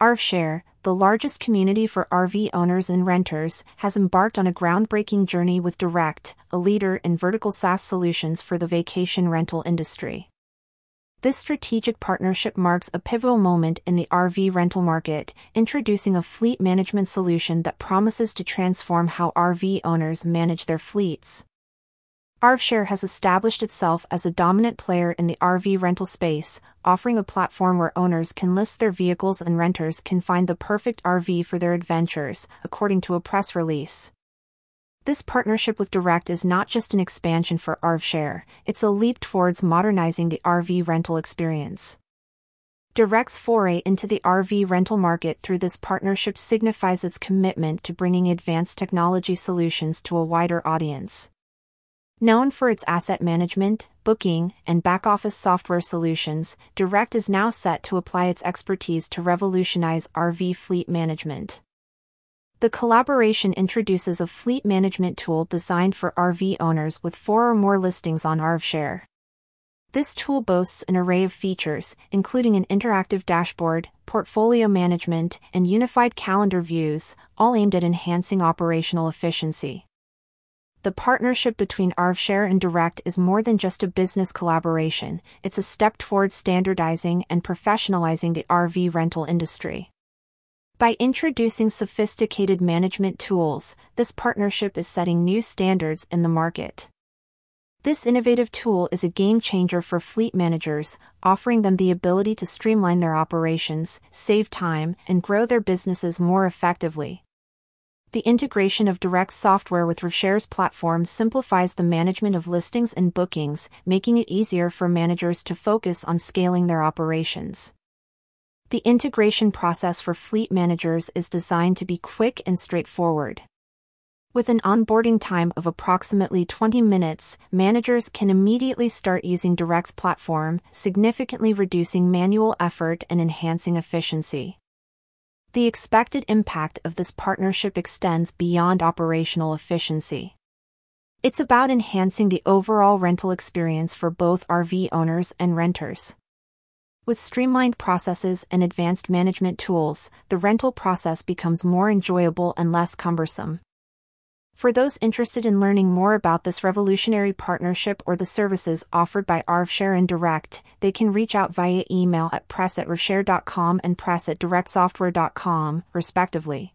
RVshare, the largest community for RV owners and renters, has embarked on a groundbreaking journey with Direct, a leader in vertical SaaS solutions for the vacation rental industry. This strategic partnership marks a pivotal moment in the RV rental market, introducing a fleet management solution that promises to transform how RV owners manage their fleets. RVshare has established itself as a dominant player in the RV rental space, offering a platform where owners can list their vehicles and renters can find the perfect RV for their adventures, according to a press release. This partnership with Direct is not just an expansion for RVshare, it's a leap towards modernizing the RV rental experience. Direct's foray into the RV rental market through this partnership signifies its commitment to bringing advanced technology solutions to a wider audience. Known for its asset management, booking, and back office software solutions, Direct is now set to apply its expertise to revolutionize RV fleet management. The collaboration introduces a fleet management tool designed for RV owners with four or more listings on RVshare. This tool boasts an array of features, including an interactive dashboard, portfolio management, and unified calendar views, all aimed at enhancing operational efficiency the partnership between RVshare and Direct is more than just a business collaboration, it's a step towards standardizing and professionalizing the RV rental industry. By introducing sophisticated management tools, this partnership is setting new standards in the market. This innovative tool is a game changer for fleet managers, offering them the ability to streamline their operations, save time, and grow their businesses more effectively. The integration of Direct software with RVshare's platform simplifies the management of listings and bookings, making it easier for managers to focus on scaling their operations. The integration process for fleet managers is designed to be quick and straightforward. With an onboarding time of approximately 20 minutes, managers can immediately start using Direct's platform, significantly reducing manual effort and enhancing efficiency. The expected impact of this partnership extends beyond operational efficiency. It's about enhancing the overall rental experience for both RV owners and renters. With streamlined processes and advanced management tools, the rental process becomes more enjoyable and less cumbersome. For those interested in learning more about this revolutionary partnership or the services offered by RVshare and Direct, they can reach out via email at press at and press at directsoftware.com, respectively.